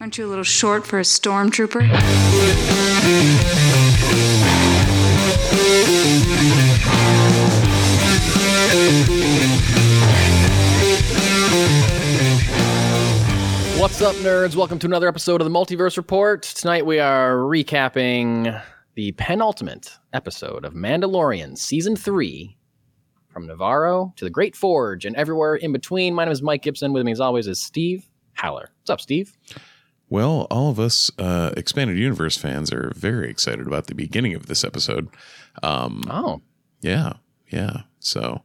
Aren't you a little short for a stormtrooper? What's up, nerds? Welcome to another episode of the Multiverse Report. Tonight we are recapping the penultimate episode of Mandalorian Season 3 from Nevarro to the Great Forge and everywhere in between. My name is Mike Gibson. With me, as always, is Steve Haller. What's up, Steve? Well, all of us uh, expanded universe fans are very excited about the beginning of this episode. Um, Oh, yeah, yeah. So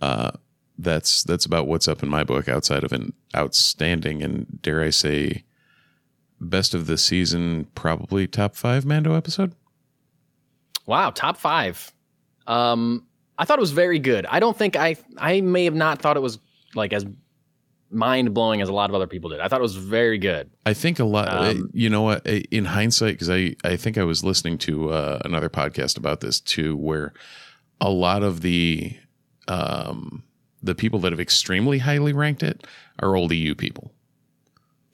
uh, that's that's about what's up in my book. Outside of an outstanding and dare I say, best of the season, probably top five Mando episode. wow, top five. Um, I thought it was very good. I don't think I I may have not thought it was like as mind blowing as a lot of other people did. I thought it was very good. I think a lot. Um, you know what? In hindsight, because I I think I was listening to uh, another podcast about this too, where a lot of the um, the people that have extremely highly ranked it are old EU people.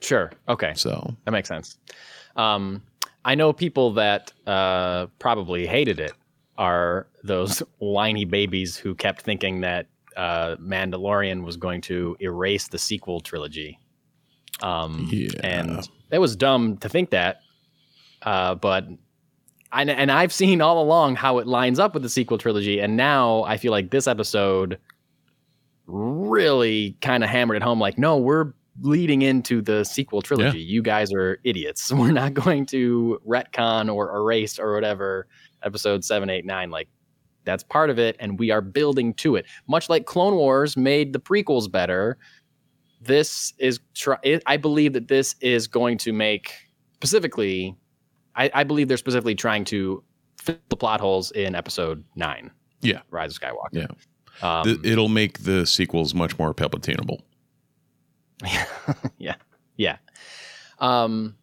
Sure. Okay. So That makes sense. Um, I know people that uh, probably hated it are those whiny babies who kept thinking that uh, Mandalorian was going to erase the sequel trilogy. Um, Yeah. And it was dumb to think that. Uh, but I, and I've seen all along how it lines up with the sequel trilogy. And now I feel like this episode really kind of hammered it home like, no, we're leading into the sequel trilogy. You guys are idiots. We're not going to retcon or erase or whatever episode seven, eight, nine. Like that's part of it, and we are building to it. Much like Clone Wars made the prequels better. This is try. I believe that this is going to make specifically. I, I believe they're specifically trying to fill the plot holes in episode nine. Yeah. Rise of Skywalker. Yeah. Um, th- it'll make the sequels much more palpitainable. yeah, yeah. Um,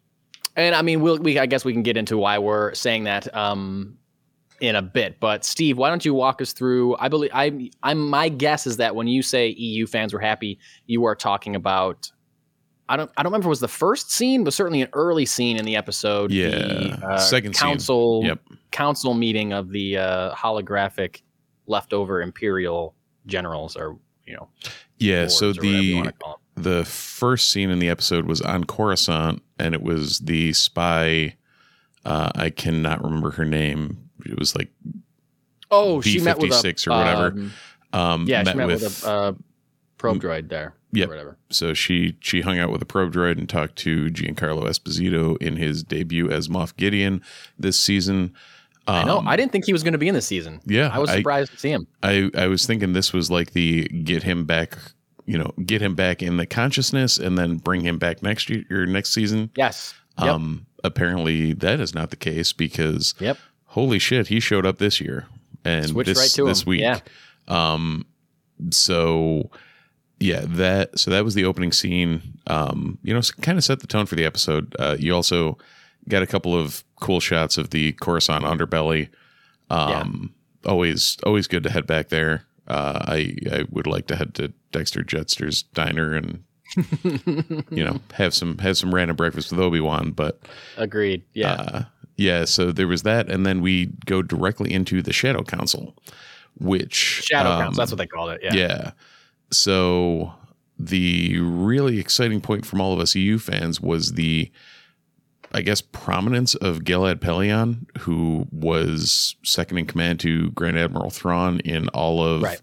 and I mean, we'll, we I guess we can get into why we're saying that um, in a bit. But Steve, why don't you walk us through? I believe I, I'm. My guess is that when you say EU fans were happy, you are talking about. I don't. I don't remember was the first scene, but certainly an early scene in the episode. Yeah, the, uh, second scene. council. Yep. Council meeting of the uh, holographic leftover Imperial generals, or you know, Yeah. So lords or whatever you the wanna call 'em. the first scene in the episode was on Coruscant, and it was the spy. Uh, I cannot remember her name. It was like Oh, she met with a B-56 or whatever. um, um, yeah, she met with, a uh, probe droid there. Or whatever. So she she hung out with a probe droid and talked to Giancarlo Esposito in his debut as Moff Gideon this season. I know. Um, I didn't think he was going to be in this season. Yeah, I was I- surprised to see him. I I was thinking this was like the get him back, you know, get him back in the consciousness and then bring him back next year next season. Yes. Yep. Um, apparently that is not the case because yep. Holy shit, he showed up this year and Switched this right to this him. week. Yeah. Um, so yeah, that so that was the opening scene. Um, you know, kind of set the tone for the episode. Uh, you also got a couple of cool shots of the Coruscant underbelly. Um, always always good to head back there. Uh, I I would like to head to Dexter Jettster's diner and you know have some have some random breakfast with Obi Wan, but Agreed. Yeah. uh, yeah, so there was that, and then we go directly into the Shadow Council, which Shadow um, Council. That's what they called it. Yeah. Yeah. So the really exciting point from all of us EU fans was the, I guess, prominence of Gilad Pellaeon, who was second in command to Grand Admiral Thrawn in all of Right.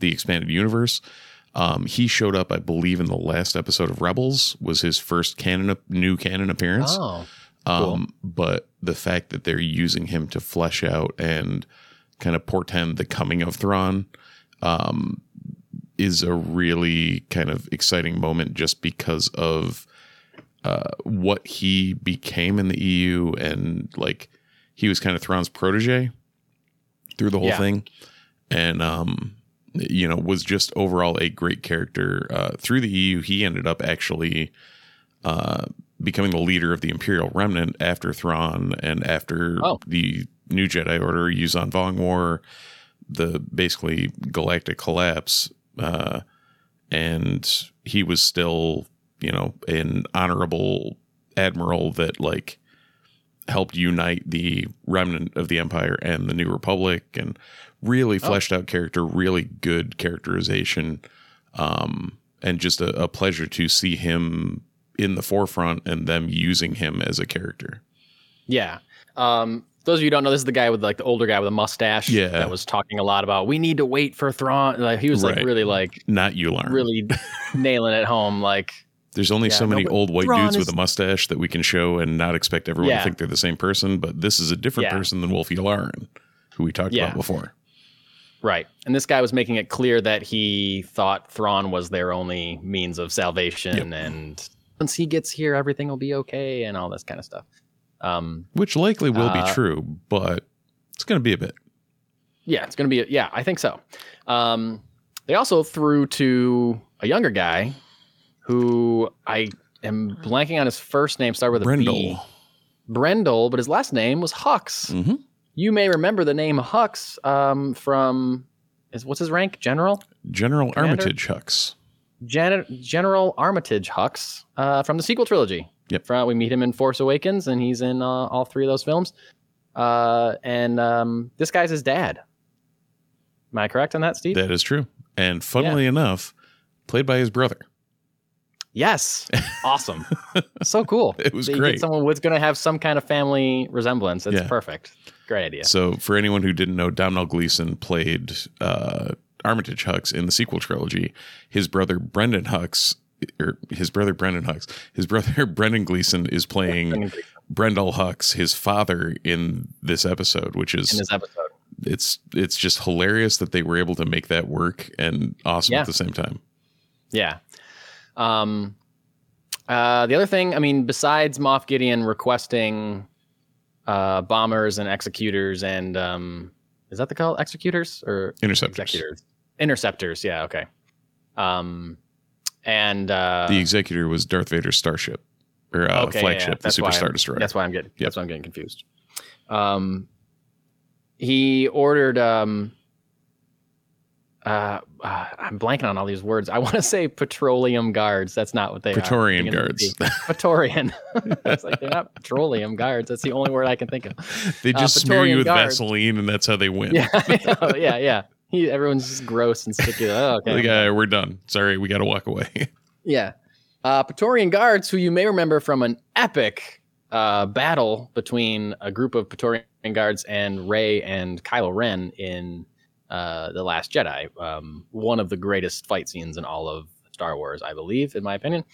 the expanded universe. Um, he showed up, I believe, in the last episode of Rebels. Was his first canon new canon appearance. Oh. Um, but the fact that they're using him to flesh out and kind of portend the coming of Thrawn um, is a really kind of exciting moment just because of uh, what he became in the EU and like he was kind of Thrawn's protege through the whole Yeah. thing. And, um, you know, was just overall a great character. Uh, through the EU, he ended up actually uh, becoming the leader of the Imperial Remnant after Thrawn and after Oh. the New Jedi Order, Yuuzhan Vong War, the basically galactic collapse. Uh, and he was still, you know, an honorable admiral that like helped unite the remnant of the empire and the new republic and really Oh. fleshed out character really good characterization um and just a, a pleasure to see him in the forefront and them using him as a character Yeah. Um, those of you who don't know, this is the guy with like the older guy with a mustache. Yeah. That was talking a lot about we need to wait for Thrawn. Like he was like Right. really like not Ularn. really nailing it home. Like There's only Yeah, so many no, old white Thrawn dudes with a mustache that we can show and not expect everyone Yeah. to think they're the same person, but this is a different Yeah. person than Wolf Yularen, who we talked about before. right. And this guy was making it clear that he thought Thrawn was their only means of salvation, and once he gets here, everything will be okay, and all this kind of stuff. Um, Which likely will be Uh, true, but it's going to be a bit. Yeah, it's going to be. Yeah, I think so. Um, they also threw to a younger guy who I am blanking on his first name. Started with a B. Brendol. Brendol, but his last name was Hux. Mhm. You may remember the name Hux um, from. Is what's his rank? General. General Commander? Armitage Hux. Gen- General Armitage Hux uh, from the sequel trilogy. Yep. From, we meet him in Force Awakens, and he's in uh, all three of those films. Uh, and um, this guy's his dad. Am I correct on that, Steve? That is true. And funnily enough, played by his brother. Yes. Awesome. so cool. It was That great. Someone who's going to have some kind of family resemblance. That's Yeah. perfect. Great idea. So, for anyone who didn't know, Domhnall Gleeson played uh, Armitage Hux in the sequel trilogy. His brother Brendan Hux, or his brother Brendan Hux, his brother Brendan Gleeson is playing in Brendol Hux, his father, in this episode, which is in this episode. it's it's just hilarious that they were able to make that work and awesome Yeah. at the same time. Yeah. Um, uh, the other thing, I mean, besides Moff Gideon requesting uh, bombers and executors and um, is that the call executors or Interceptors. executors? Interceptors. Yeah. Okay. Um, and uh, the executor was Darth Vader's starship or uh, Okay, flagship, yeah. the That's Super Star Destroyer. That's why I'm getting. Yep. That's why I'm getting confused. Um, he ordered. Um, uh, uh, I'm blanking on all these words. I want to say petroleum guards. That's not what they Praetorian are. Guards. Praetorian. it's like they're not petroleum guards. That's the only word I can think of. they Uh, just smear you with guards. Vaseline, and that's how they win. Yeah, yeah, yeah. He, everyone's just gross and sticky. Oh, okay. Like, uh, we're done. Sorry, we got to walk away. Yeah. Uh, Praetorian guards, who you may remember from an epic uh, battle between a group of Praetorian guards and Rey and Kylo Ren in uh, The Last Jedi. Um, one of the greatest fight scenes in all of Star Wars, I believe, in my opinion.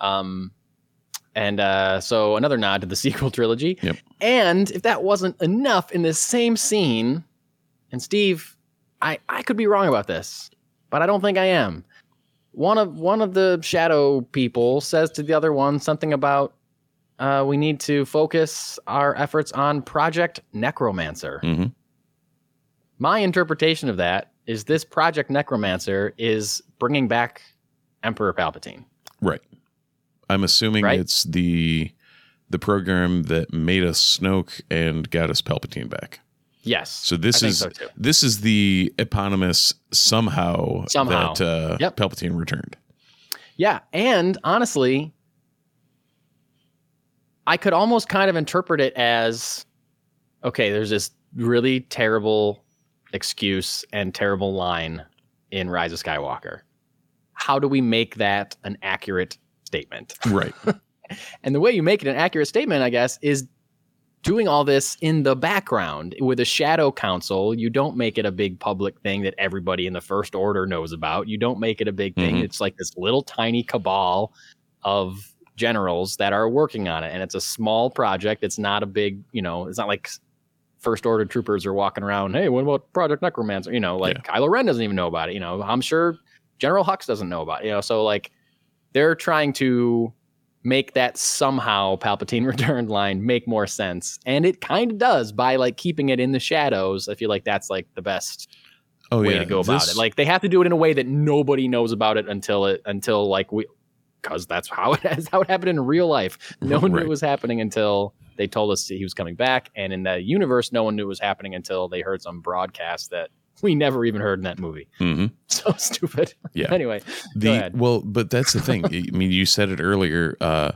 Um, and uh, so another nod to the sequel trilogy. Yep. And if that wasn't enough in this same scene, and Steve, I, I could be wrong about this, but I don't think I am one of one of the shadow people says to the other one something about uh, we need to focus our efforts on Project Necromancer. hmm My interpretation of that is this Project Necromancer is bringing back Emperor Palpatine. Right. I'm assuming Right? it's the the program that made us Snoke and got us Palpatine back. Yes. So this is so this is the eponymous somehow, Somehow. that uh, Yep. Palpatine returned. Yeah, and honestly, I could almost kind of interpret it as okay, there's this really terrible excuse and terrible line in Rise of Skywalker. How do we make that an accurate statement? Right. And the way you make it an accurate statement, I guess, is doing all this in the background with a shadow council. You don't make it a big public thing that everybody in the first order knows about. You don't make it a big thing. Mhm. It's like this little tiny cabal of generals that are working on it. And it's a small project. It's not a big, you know, it's not like first order troopers are walking around, hey, what about Project Necromancer? You know, like Kylo Ren doesn't even know about it. You know, I'm sure General Hux doesn't know about it. You know, so like they're trying to make that somehow Palpatine returned line make more sense. And it kind of does by like keeping it in the shadows. I feel like that's like the best Oh way yeah. to go about This- it. Like they have to do it in a way that nobody knows about it until it until like we because that's how it that's how it happened in real life. No one knew Right. it was happening until they told us he was coming back. And in the universe, no one knew it was happening until they heard some broadcast that we never even heard in that movie. Mhm. So stupid. Yeah. anyway, the well, but that's the thing. I mean, you said it earlier. Uh,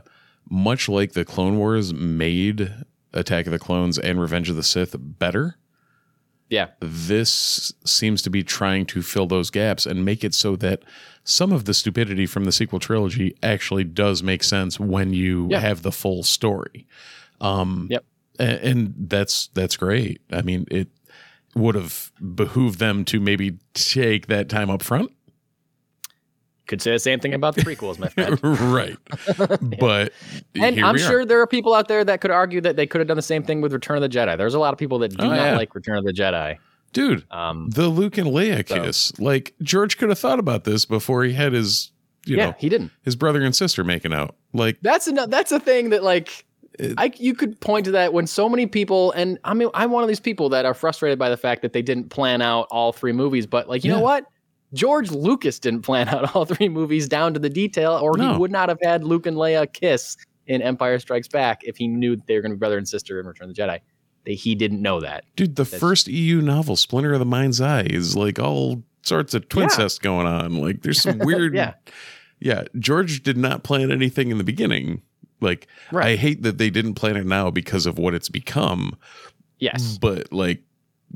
much like the Clone Wars made Attack of the Clones and Revenge of the Sith better, Yeah. this seems to be trying to fill those gaps and make it so that some of the stupidity from the sequel trilogy actually does make sense when you Yeah. have the full story. Um, Yep. a- and that's that's great. I mean, it would have behooved them to maybe take that time up front, Could say the same thing about the prequels, my friend. right? But And here I'm we are. sure there are people out there that could argue that they could have done the same thing with Return of the Jedi. There's a lot of people that do Oh, not yeah. like Return of the Jedi. dude, Um, the Luke and Leia So- kiss. Like George could have thought about this before he had his, you yeah, know, he didn't. his brother and sister making out. Like That's a that's a thing that like It- I you could point to that when so many people and I mean I'm one of these people that are frustrated by the fact that they didn't plan out all three movies, but like you Yeah. know what? George Lucas didn't plan out all three movies down to the detail, or No. he would not have had Luke and Leia kiss in Empire Strikes Back if he knew they were going to be brother and sister in Return of the Jedi. They, he didn't know that. Dude, the That's- first EU novel, Splinter of the Mind's Eye, is like all sorts of twincest going on. Like there's some weird Yeah. Yeah. George did not plan anything in the beginning. Like I hate that they didn't plan it now because of what it's become. Yes. But like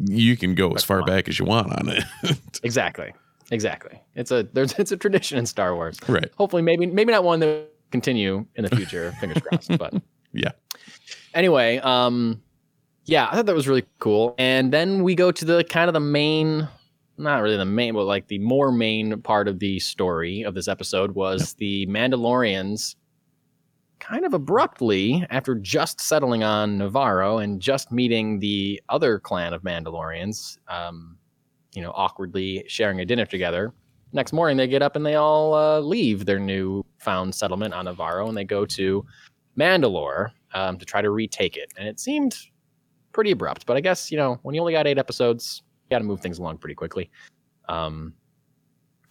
you can go as far back as you want on it. Exactly. Exactly. It's a there's it's a tradition in Star Wars. right. hopefully maybe maybe not one that will continue in the future fingers crossed but Yeah. anyway um yeah i thought that was really cool and then we go to the kind of the main not really the main but like the more main part of the story of this episode was the mandalorians kind of abruptly after just settling on nevarro and just meeting the other clan of mandalorians um you know awkwardly sharing a dinner together next morning they get up and they all uh, leave their new found settlement on Nevarro and they go to Mandalore um, to try to retake it. And it seemed pretty abrupt, but I guess you know when you only got eight episodes, you got to move things along pretty quickly. Um,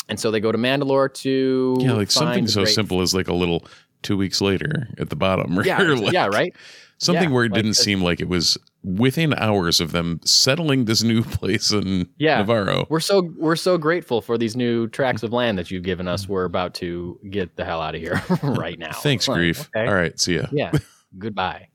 and so they go to Mandalore to Yeah, like find something so great- simple as like a little two weeks later at the bottom. Yeah, like yeah, right. Something Yeah, where it like, didn't seem like it was within hours of them settling this new place in Yeah. Nevarro. We're so we're so grateful for these new tracts of land that you've given us. We're about to get the hell out of here right now. Thanks, Like, Grief. okay. All right, see ya. yeah goodbye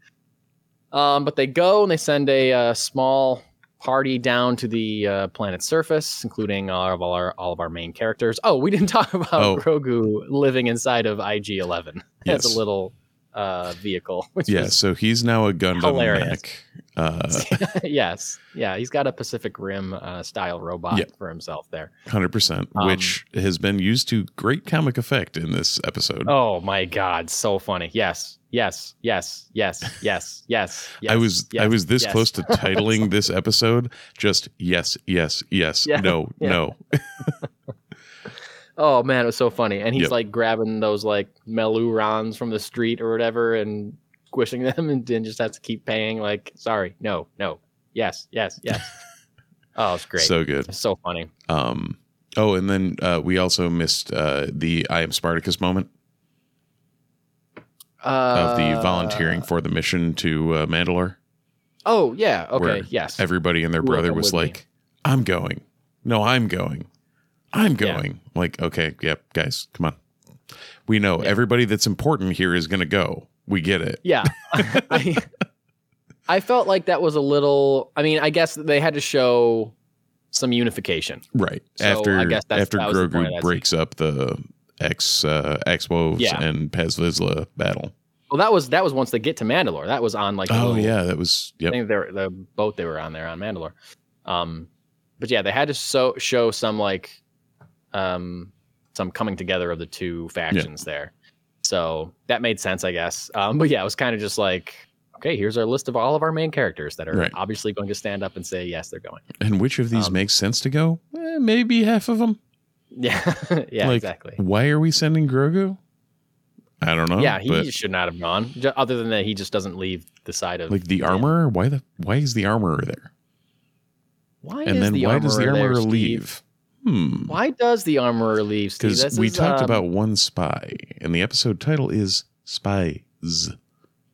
um but they go and they send a uh, small party down to the uh, planet's surface including all of our all of our main characters oh we didn't talk about Oh. grogu living inside of ig-11 yes. as a little uh vehicle Yeah, so he's now a Gundam hilarious. mech. Uh, yes yeah he's got a pacific rim uh, style robot Yeah. for himself there 100%, Um, which has been used to great comic effect in this episode. oh my god so funny yes yes yes yes yes yes yes I was I was this yes. close to titling this episode just yes, yes, yes, Yeah, no, yeah. no. Oh man, it was so funny. And he's Yep. like grabbing those like melurons from the street or whatever and squishing them and then just has to keep paying like sorry, no, no, yes, yes, yes. oh, it's great. So good. it's so funny. Um oh, and then uh, we also missed uh, the I am Spartacus moment of the Uh, volunteering for the mission to uh, Mandalore. Oh yeah, okay, yes. Everybody and their brother was with like, "I'm going." No, I'm going. I'm Yeah. going. Like, okay, yep, guys, come on. We know everybody that's important here is going to go. We get it. yeah. I, I felt like that was a little I mean, I guess they had to show some unification. Right. So, after I guess that's- after that was the point of Grogu that breaks up the X uh Axe Woves Yeah. and Paz Vizsla battle. Well, that was that was once they get to Mandalore. That was on like Oh little- yeah, that was I yep. think they're the boat they were on there on Mandalore. Um, but yeah, they had to so, show some like um, some coming together of the two factions there. So that made sense, I guess. Um, but yeah, it was kind of just like, okay, here's our list of all of our main characters that are Right. obviously going to stand up and say yes, they're going. And which of these um, makes sense to go? Eh, maybe half of them. Yeah, yeah, Like, exactly. Why are we sending Grogu? I don't know. yeah, he but should not have gone. Other than that, he just doesn't leave the side of like the armorer. Why the why is the armorer there? Why and then the why does the armorer there, leave? Hmm. Why does the armorer leave? Because we is, talked um, about one spy, and the episode title is Spies.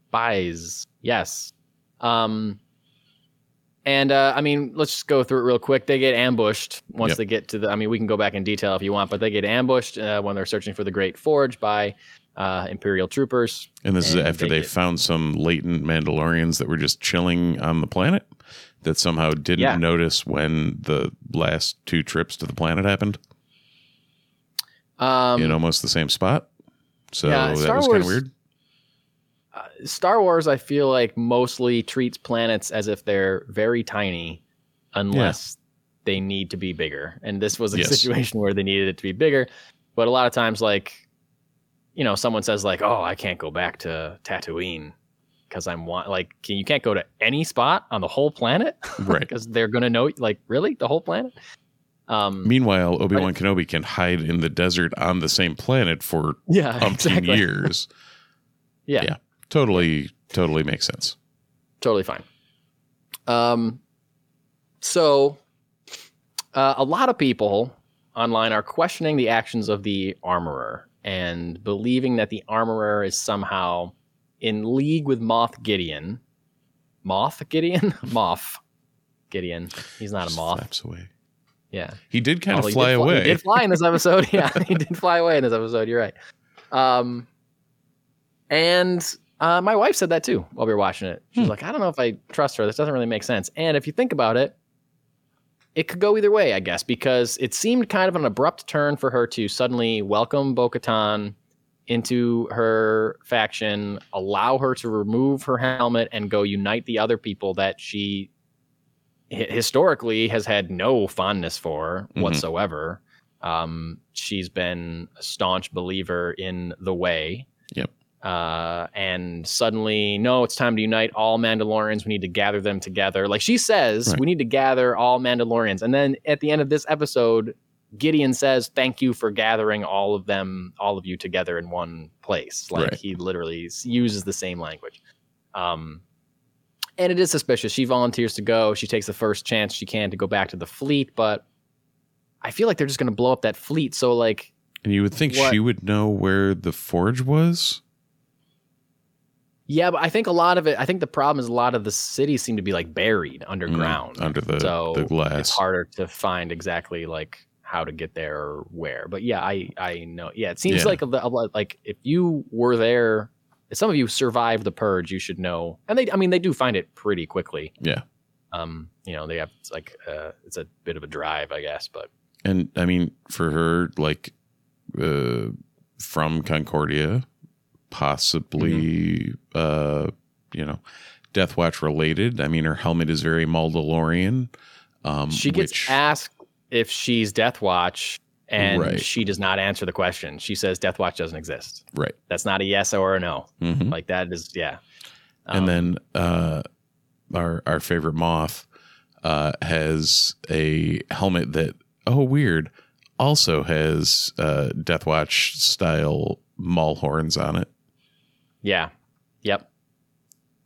spies. Yes. Um and uh I mean, let's just go through it real quick. They get ambushed once Yep. they get to the I mean, we can go back in detail if you want, but they get ambushed uh, when they're searching for the Great Forge by uh, Imperial troopers. And this And is after they they, get- found some latent Mandalorians that were just chilling on the planet that somehow didn't Yeah. notice when the last two trips to the planet happened Um, in almost the same spot. So Yeah, that Star was kind of weird. Star Wars, I feel like mostly treats planets as if they're very tiny, unless they need to be bigger. And this was a Yes. situation where they needed it to be bigger. But a lot of times, like, you know, someone says like, "Oh, I can't go back to Tatooine because I'm want like can, you can't go to any spot on the whole planet Right. because they're gonna know like really the whole planet." Um, Meanwhile, Obi Wan Kenobi can hide in the desert on the same planet for yeah, umpteen exactly. years. Yeah, Yeah. Totally, totally makes sense. totally fine. Um, so uh, a lot of people online are questioning the actions of the armorer and believing that the armorer is somehow in league with Moth Gideon. Moth Gideon, Moth Gideon. He's not a moth. Flaps away. Yeah, He did kind Although of he fly did away. He did fly in this episode. Yeah, he did fly away in this episode. You're right. Um, and uh, my wife said that too while we were watching it. She's Hmm. like, I don't know if I trust her. This doesn't really make sense. And if you think about it, it could go either way, I guess, because it seemed kind of an abrupt turn for her to suddenly welcome Bo Katan into her faction, allow her to remove her helmet and go unite the other people that she historically has had no fondness for Mhm. whatsoever. Um, she's been a staunch believer in the way. Yep. Uh, and suddenly, no, it's time to unite all Mandalorians. We need to gather them together. Like she says, Right. we need to gather all Mandalorians. And then at the end of this episode, Gideon says, "Thank you for gathering all of them, all of you together in one place." Like Right. he literally uses the same language. Um, and it is suspicious. She volunteers to go. She takes the first chance she can to go back to the fleet, but I feel like they're just going to blow up that fleet. So like, and you would think What- she would know where the forge was. Yeah, but I think a lot of it. I think the problem is a lot of the cities seem to be like buried underground. Mm, under the, so the glass. it's harder to find exactly like how to get there or where. But yeah, I I know. Yeah, it seems Yeah. like a, a lot- like if you were there, if some of you survived the purge, you should know. And they, I mean, they do find it pretty quickly. Yeah. Um, you know, they have it's like uh, it's a bit of a drive, I guess, but And I mean, for her, like uh, from Concordia, possibly, Mm-hmm. uh, you know, Death Watch related. I mean, her helmet is very Mandalorian. Um, she gets which, asked if she's Death Watch, and Right. she does not answer the question. She says Death Watch doesn't exist. right. That's not a yes or a no. Mhm. Like that is yeah. and Um, then uh, our our favorite moth uh, has a helmet that oh weird also has uh, Death Watch style maul horns on it. Yeah. Yep.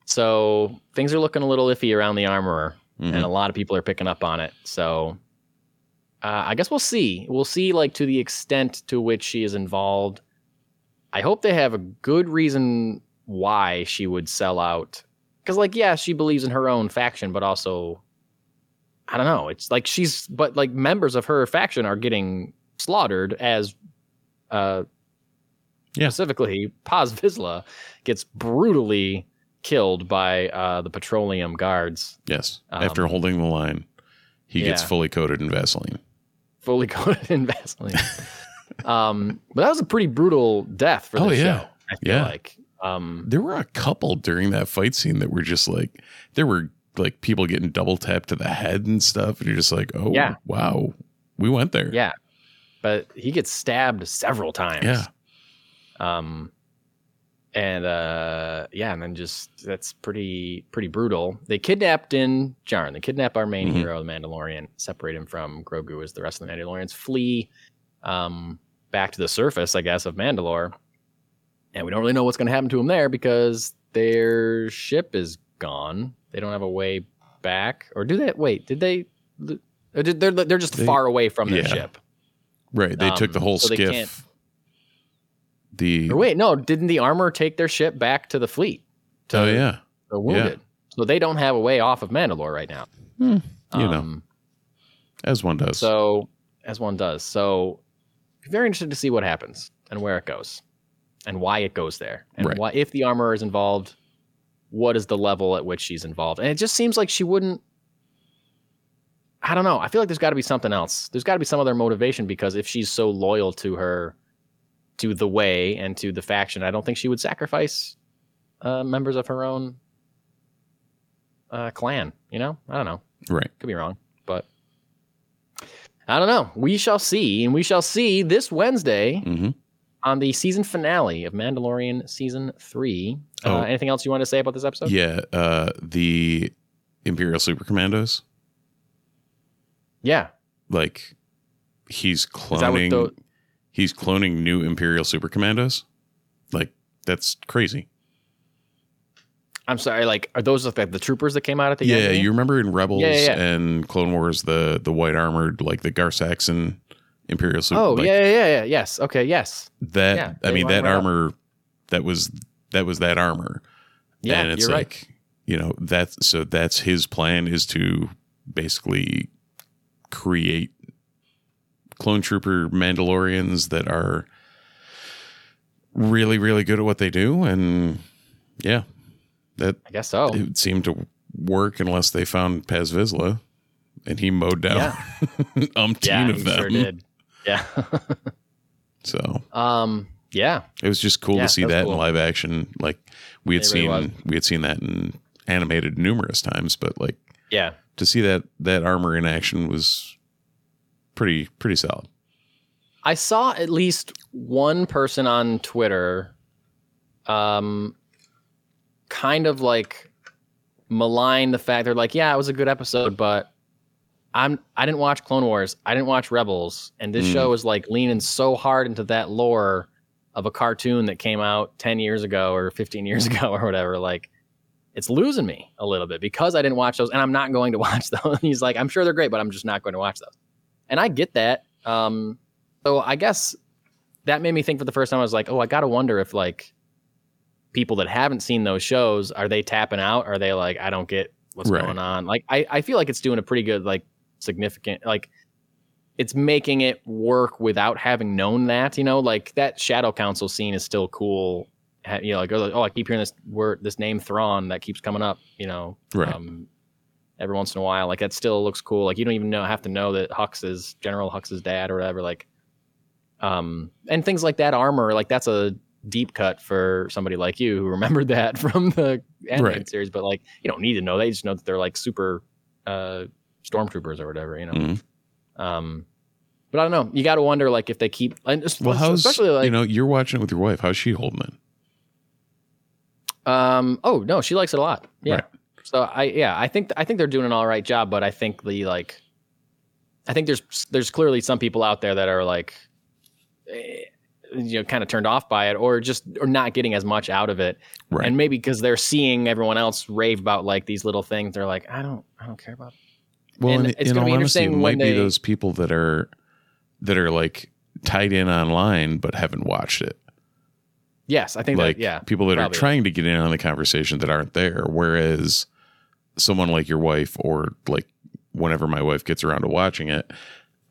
So things are looking a little iffy around the armorer, Mhm. and a lot of people are picking up on it. So uh, I guess we'll see. We'll see, like to the extent to which she is involved. I hope they have a good reason why she would sell out. Because, like, yeah, she believes in her own faction, but also, I don't know. It's like she's, but like members of her faction are getting slaughtered as, uh, Yeah. specifically, Paz Vizsla gets brutally killed by uh, the petroleum guards, Yes. Um, After holding the line, he gets fully coated in Vaseline. fully coated in Vaseline. um, but that was a pretty brutal death for the Oh, yeah. show. I feel Yeah. like. Um, There were a couple during that fight scene that were just like there were like people getting double tapped to the head and stuff, and you're just like, oh Yeah. wow, we went there. yeah, but he gets stabbed several times. Yeah. Um, and uh, yeah, and then just that's pretty pretty brutal. They kidnapped Din Djarin. They kidnap our main Mhm. hero, the Mandalorian, separate him from Grogu as the rest of the Mandalorians flee um, back to the surface, I guess, of Mandalore. And we don't really know what's going to happen to him there because their ship is gone. They don't have a way back, or do they? Wait, did they? They're they're, they're just They- far away from their yeah. ship. Right. They took the Um, whole so skiff. The Or wait, no, didn't the armor take their ship back to the fleet? To oh yeah, the wounded. So they don't have a way off of Mandalore right now. Hmm, you know. Um, as one does. So as one does. So very interested to see what happens and where it goes. and why it goes there, and Right. why if the armor is involved, what is the level at which she's involved? And it just seems like she wouldn't. I don't know. I feel like there's got to be something else. There's got to be some other motivation because if she's so loyal to her, to the way and to the faction, I don't think she would sacrifice uh, members of her own uh, clan. You know, I don't know. Right. Could be wrong, but I don't know. We shall see, and we shall see this Wednesday hmm on the season finale of Mandalorian season three. Oh. Uh, anything else you want to say about this episode? Yeah. Uh, the Imperial Super Commandos, Yeah. like he's Is that what cloning. He's cloning new Imperial Super Commandos. Like that's crazy. I'm sorry. Like, are those like the troopers that came out at the yeah, end? you remember in Rebels Yeah, yeah, and Clone Wars the the white armored like the Gar Saxon Imperial Super. Oh like, yeah, yeah, yeah, yeah. Yes. Okay. Yes. that I mean that right up. armor that was that was that armor. Yeah. and it's you're like right. you know that's so that's his plan is to basically create clone trooper Mandalorians that are really really good at what they do and yeah that I guess so. it seemed to work unless they found Paz Vizsla and he mowed down Yeah. umpteen yeah, of he them sure did. Yeah. so um. Yeah. It was just cool Yeah, to see that that in live action. Like we had It really seen, we had seen that in animated numerous times, but like Yeah. to see that that armor in action was pretty pretty solid. I saw at least one person on Twitter, um, kind of like malign the fact they're like, yeah, it was a good episode, but I'm I didn't watch Clone Wars, I didn't watch Rebels, and this Mm. show is like leaning so hard into that lore of a cartoon that came out ten years ago or fifteen years ago or whatever. Like, it's losing me a little bit because I didn't watch those, and I'm not going to watch those. He's like, I'm sure they're great, but I'm just not going to watch those, and I get that. Um, so I guess that made me think for the first time. I was like, oh, I gotta wonder if like people that haven't seen those shows are they tapping out? Are they like, I don't get what's Right. going on? Like, I I feel like it's doing a pretty good like significant like it's making it work without having known that. You know, like that Shadow Council scene is still cool. You know, like oh, I keep hearing this word, this name Thrawn that keeps coming up. You know, Right. um, every once in a while. Like that still looks cool. Like you don't even know have to know that Hux is General Hux's dad or whatever. Like, um, and things like that armor. Like that's a deep cut for somebody like you who remembered that from the animated Right. series. But like you don't need to know that. You just know that they're like super uh, stormtroopers or whatever. You know. Mhm. Um, but I don't know. You got to wonder like if they keep Well, how's especially like you know you're watching it with your wife? How's she holding it? Um. Oh no, she likes it a lot. Yeah. Right. So I yeah I think I think they're doing an all right job, but I think the like, I think there's there's clearly some people out there that are like, eh, you know, kind of turned off by it, or just or not getting as much out of it, Right. and maybe because they're seeing everyone else rave about like these little things, they're like, I don't I don't care about. It. well, and in, it's in all be honesty, it might when be those people that are that are like tied in online but haven't watched it. Yes, I think like that yeah. people that are trying to get in on the conversation that aren't there. Whereas someone like your wife or like whenever my wife gets around to watching it,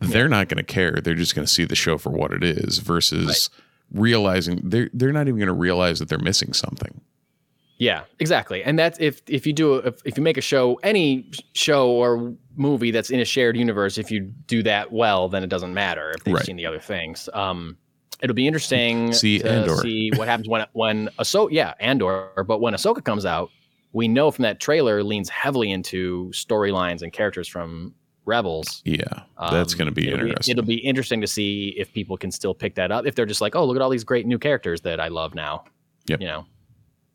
they're not going to care. They're just going to see the show for what it is versus realizing they're they're not even going to realize that they're missing something. Yeah, exactly. And that's if if you do if, if you make a show any show or movie that's in a shared universe, if you do that well, then it doesn't matter if they've Right. seen the other things. Um, it'll be interesting See to Andor. see what happens when when Ahsoka yeah Andor, but when Ahsoka comes out, we know from that trailer leans heavily into storylines and characters from Rebels. Yeah, that's Um, going to be it'll interesting. it'll be interesting to see if people can still pick that up. If they're just like, oh, look at all these great new characters that I love now. Yep. You know,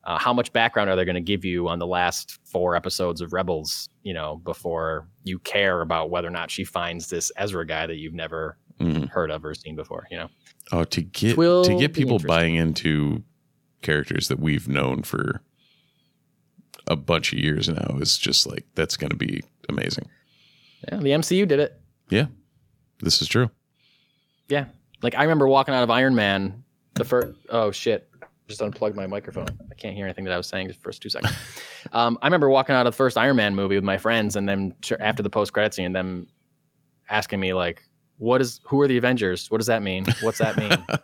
uh, how much background are they going to give you on the last four episodes of Rebels? You know, before you care about whether or not she finds this Ezra guy that you've never Mhm. heard of or seen before. You know, Oh, to get to get people buying into characters that we've known for a bunch of years now is just like that's going to be amazing. yeah, the MCU did it. Yeah, this is true. Yeah, like I remember walking out of Iron Man. The first, oh shit, just unplugged my microphone. I can't hear anything that I was saying the first two seconds. um, I remember walking out of the first Iron Man movie with my friends, and then after the post credit scene, them asking me like, "What is? Who are the Avengers? What does that mean? What's that mean?"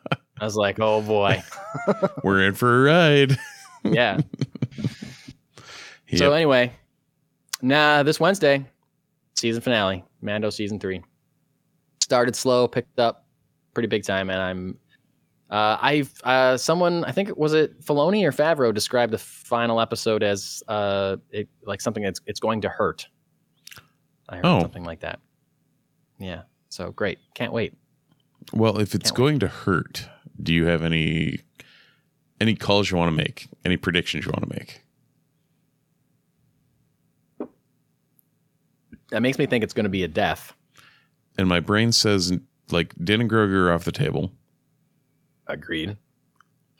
I was like, oh boy. We're in for a ride. yeah. Yep. So anyway, nah, this Wednesday, season finale, Mando season three. Started slow, picked up pretty big time, and I'm uh, I've uh, someone I think was it Filoni or Favreau described the final episode as uh, it, like something that's it's going to hurt. I heard Oh. something like that. Yeah. So great. Can't wait. well, if it's Can't going to hurt, do you have any any calls you want to make? Any predictions you want to make? That makes me think it's going to be a death. And my brain says like Din and Grogu are off the table. Agreed.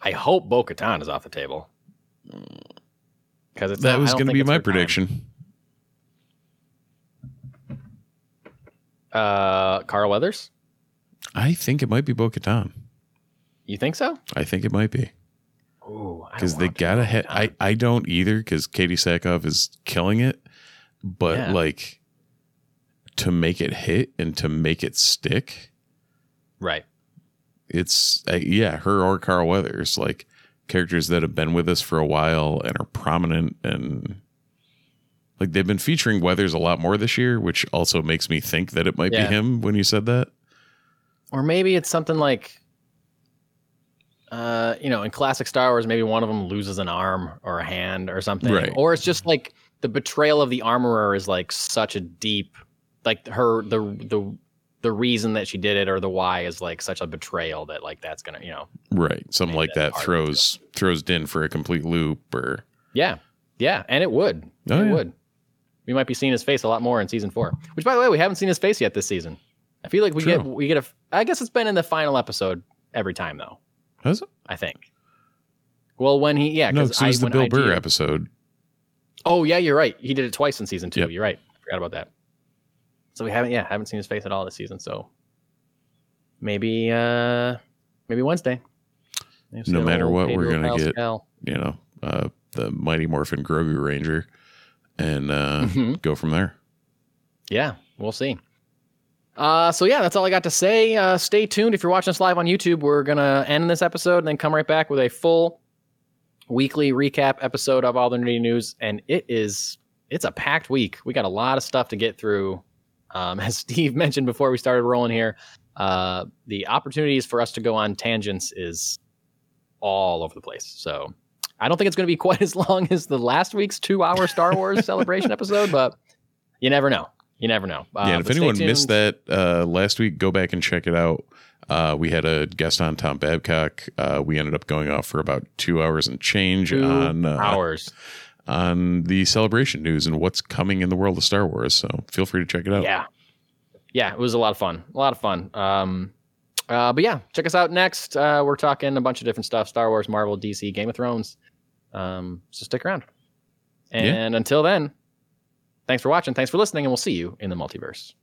I hope Bo Katan is off the table. Because it's That not- was going to be my time. prediction. Uh, Carl Weathers. I think it might be Bo Katan. You think so? I think it might be. Because they gotta hit. I I don't either because Katee Sackhoff is killing it, but Yeah. like to make it hit and to make it stick, right. it's uh, yeah, her or Carl Weathers, like characters that have been with us for a while and are prominent and like they've been featuring Weathers a lot more this year, which also makes me think that it might Yeah. be him when you said that. Or maybe it's something like, uh, you know, in classic Star Wars, maybe one of them loses an arm or a hand or something, Right. or it's just like the betrayal of the armorer is like such a deep, like her the the the reason that she did it or the why is like such a betrayal that like that's gonna you know Right, something like that throws throws Din for a complete loop or yeah yeah and it would Oh, it yeah. would we might be seeing his face a lot more in season four which by the way we haven't seen his face yet this season I feel like we True. get we get a I guess it's been in the final episode every time though Has it? I think. Well, when he yeah, no, it was the Bill IG Burr episode. Oh yeah, you're right. He did it twice in season two. Yep. You're right. Forgot about that. So we haven't yeah haven't seen his face at all this season. So maybe uh maybe Wednesday. Maybe No matter what, we're gonna get- Pascal. you know, uh, the Mighty Morphin Grogu Ranger and uh, Mhm. go from there. Yeah, we'll see. Uh, so yeah, that's all I got to say. Uh, stay tuned if you're watching us live on YouTube. We're gonna end this episode and then come right back with a full weekly recap episode of all the nerdy news. And it is it's a packed week. We got a lot of stuff to get through. Um, as Steve mentioned before we started rolling here, uh, the opportunities for us to go on tangents is all over the place. So I don't think it's going to be quite as long as the last week's two-hour Star Wars celebration episode, but you never know. You never know. Uh, yeah, and if anyone missed that uh, last week, go back and check it out. Uh, we had a guest on Tom Babcock. Uh, we ended up going off for about two hours and change two on uh, hours. On the celebration news and what's coming in the world of Star Wars. So feel free to check it out. Yeah, yeah, it was a lot of fun. A lot of fun. Um, uh, but yeah, check us out next. Uh, we're talking a bunch of different stuff: Star Wars, Marvel, DC, Game of Thrones. Um, so stick around. Yeah. And until then, thanks for watching. Thanks for listening, and we'll see you in the multiverse.